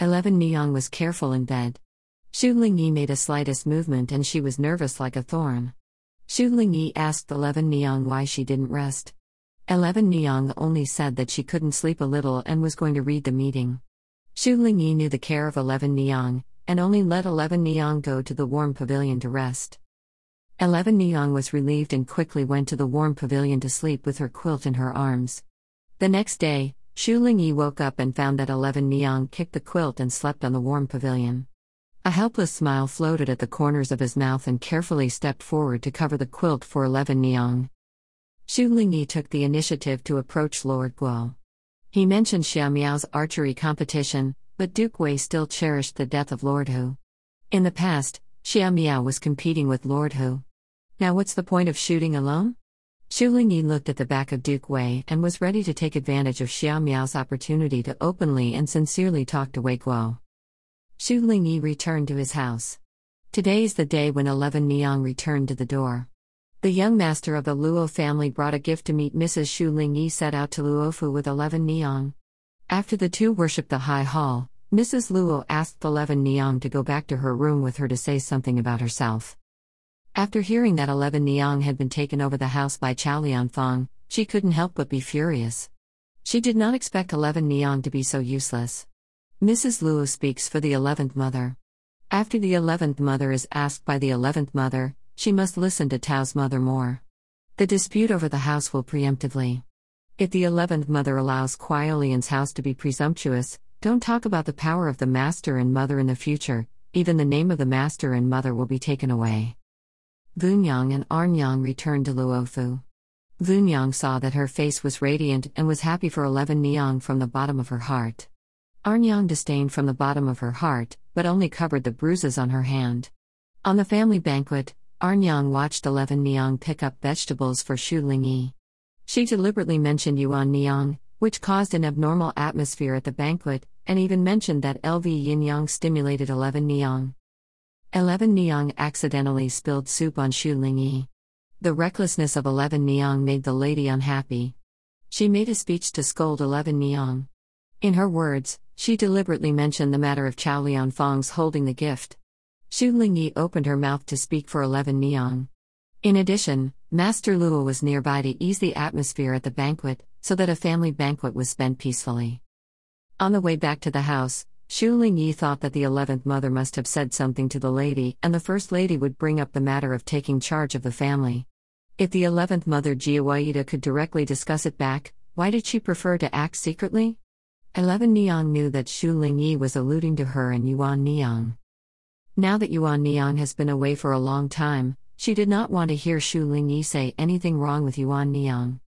11 Niang was careful in bed. Xu Lingyi made a slightest movement and she was nervous like a thorn. Xu Lingyi asked 11 Niang why she didn't rest. 11 Niang only said that she couldn't sleep a little and was going to read the meeting. Xu Lingyi knew the care of 11 Niang, and only let 11 Niang go to the warm pavilion to rest. 11 Niang was relieved and quickly went to the warm pavilion to sleep with her quilt in her arms. The next day, Xu Lingyi woke up and found that 11 Niang kicked the quilt and slept on the warm pavilion. A helpless smile floated at the corners of his mouth and carefully stepped forward to cover the quilt for 11 Niang. Xu Lingyi took the initiative to approach Lord Guo. He mentioned Xia Miao's archery competition, but Duke Wei still cherished the death of Lord Hu. In the past, Xia Miao was competing with Lord Hu. Now what's the point of shooting alone? Xu Lingyi looked at the back of Duke Wei and was ready to take advantage of Xia Miao's opportunity to openly and sincerely talk to Wei Guo. Xu Lingyi returned to his house. Today is the day when 11 Niang returned to the door. The young master of the Luo family brought a gift to meet Mrs. Xu Lingyi set out to Luofu with 11 Niang. After the two worshipped the high hall, Mrs. Luo asked 11 Niang to go back to her room with her to say something about herself. After hearing that 11 Niang had been taken over the house by Chow Lianfang, she couldn't help but be furious. She did not expect 11 Niang to be so useless. Mrs. Luo speaks for the 11th mother. After the 11th mother is asked by the 11th mother, she must listen to Tao's mother more. The dispute over the house will preemptively. If the 11th mother allows Kuai house to be presumptuous, don't talk about the power of the master and mother in the future, even the name of the master and mother will be taken away. Vunyang and Arnyang returned to Luofu. Vunyang saw that her face was radiant and was happy for 11 Niang from the bottom of her heart. Arnyang disdained from the bottom of her heart, but only covered the bruises on her hand. On the family banquet, Arnyang watched 11 Niang pick up vegetables for Xu Lingyi. She deliberately mentioned Yuan Niang, which caused an abnormal atmosphere at the banquet, and even mentioned that LV Yin Yang stimulated 11 Niang. 11 Niang accidentally spilled soup on Xu Lingyi. The recklessness of 11 Niang made the lady unhappy. She made a speech to scold 11 Niang. In her words, she deliberately mentioned the matter of Chow Lianfang's holding the gift. Xu Lingyi opened her mouth to speak for 11 Niang. In addition, Master Luo was nearby to ease the atmosphere at the banquet, so that a family banquet was spent peacefully. On the way back to the house, Xu Lingyi thought that the eleventh mother must have said something to the lady, and the first lady would bring up the matter of taking charge of the family. If the eleventh mother Jiawaida could directly discuss it back, why did she prefer to act secretly? Eleven Niang knew that Xu Lingyi was alluding to her and Yuan Niang. Now that Yuan Niang has been away for a long time, she did not want to hear Xu Lingyi say anything wrong with Yuan Niang.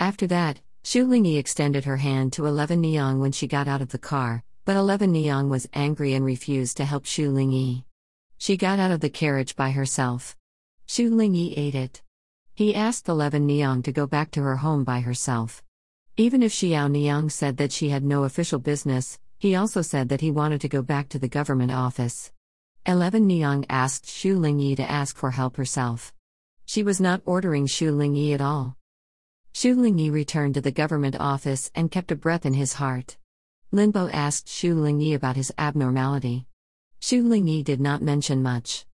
After that, Xu Lingyi extended her hand to Eleven Niang when she got out of the car, but Eleven Niang was angry and refused to help Xu Lingyi. She got out of the carriage by herself. Xu Lingyi ate it. He asked Eleven Niang to go back to her home by herself. Even if Xiao Niang said that she had no official business, he also said that he wanted to go back to the government office. Eleven Niang asked Xu Lingyi to ask for help herself. She was not ordering Xu Lingyi at all. Xu Lingyi returned to the government office and kept a breath in his heart. Linbo asked Xu Lingyi about his abnormality. Xu Lingyi did not mention much.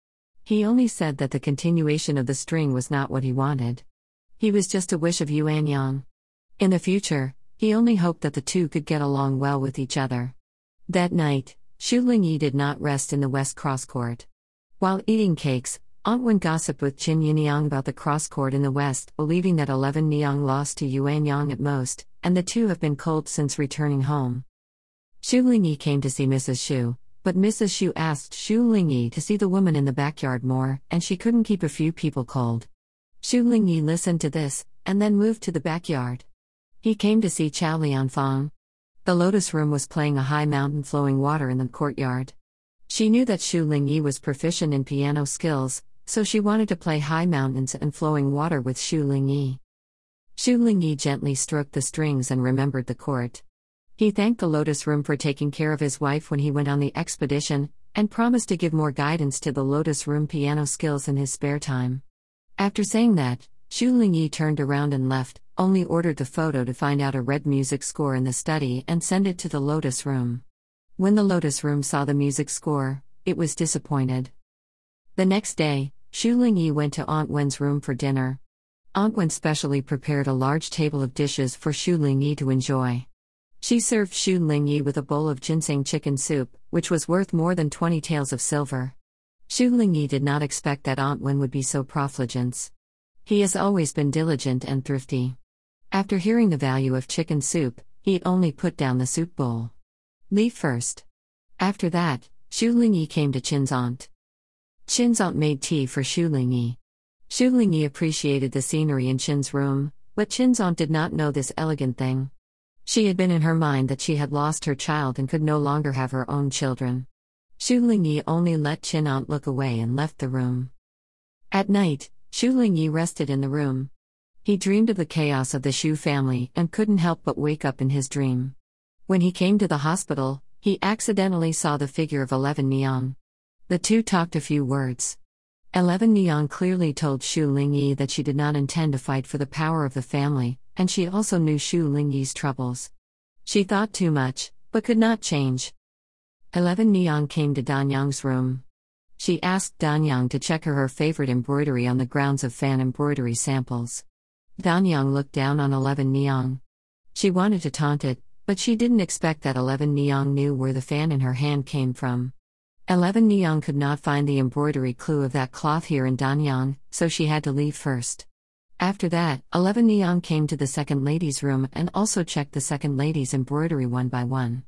He only said that the continuation of the string was not what he wanted. He was just a wish of Yuan Niang. In the future, he only hoped that the two could get along well with each other. That night, Xu Lingyi did not rest in the West Cross Court. While eating cakes, Aunt Wen gossiped with Qin Yiniang about the cross court in the West, believing that 11 Niang lost to Yuan Niang at most, and the two have been cold since returning home. Xu Lingyi came to see Mrs. Xu, but Mrs. Xu asked Xu Lingyi to see the woman in the backyard more, and she couldn't keep a few people cold. Xu Lingyi listened to this, and then moved to the backyard. He came to see Chow Lianfang. The lotus room was playing a high mountain flowing water in the courtyard. She knew that Xu Lingyi was proficient in piano skills, so she wanted to play high mountains and flowing water with Xu Lingyi. Xu Lingyi gently stroked the strings and remembered the court. He thanked the Lotus Room for taking care of his wife when he went on the expedition, and promised to give more guidance to the Lotus Room piano skills in his spare time. After saying that, Xu Lingyi turned around and left, only ordered the photo to find out a red music score in the study and send it to the Lotus Room. When the Lotus Room saw the music score, it was disappointed. The next day, Xu Lingyi went to Aunt Wen's room for dinner. Aunt Wen specially prepared a large table of dishes for Xu Lingyi to enjoy. She served Xu Lingyi with a bowl of ginseng chicken soup, which was worth more than 20 taels of silver. Xu Lingyi did not expect that Aunt Wen would be so profligate. He has always been diligent and thrifty. After hearing the value of chicken soup, he only put down the soup bowl. Leave first. After that, Xu Lingyi came to Qin's aunt. Qin's aunt made tea for Xu Lingyi. Xu Lingyi appreciated the scenery in Qin's room, but Qin's aunt did not know this elegant thing. She had been in her mind that she had lost her child and could no longer have her own children. Xu Lingyi only let Qin aunt look away and left the room. At night, Xu Lingyi rested in the room. He dreamed of the chaos of the Xu family and couldn't help but wake up in his dream. When he came to the hospital, he accidentally saw the figure of Eleven Niang. The two talked a few words. Eleven Niang clearly told Xu Lingyi that she did not intend to fight for the power of the family, and she also knew Xu Lingyi's troubles. She thought too much, but could not change. Eleven Niang came to Danyang's room. She asked Danyang to check her her favorite embroidery on the grounds of fan embroidery samples. Danyang looked down on Eleven Niang. She wanted to taunt it, but she didn't expect that Eleven Niang knew where the fan in her hand came from. Eleven Niang could not find the embroidery clue of that cloth here in Danyang, so she had to leave first. After that, Eleven Niang came to the second lady's room and also checked the second lady's embroidery one by one.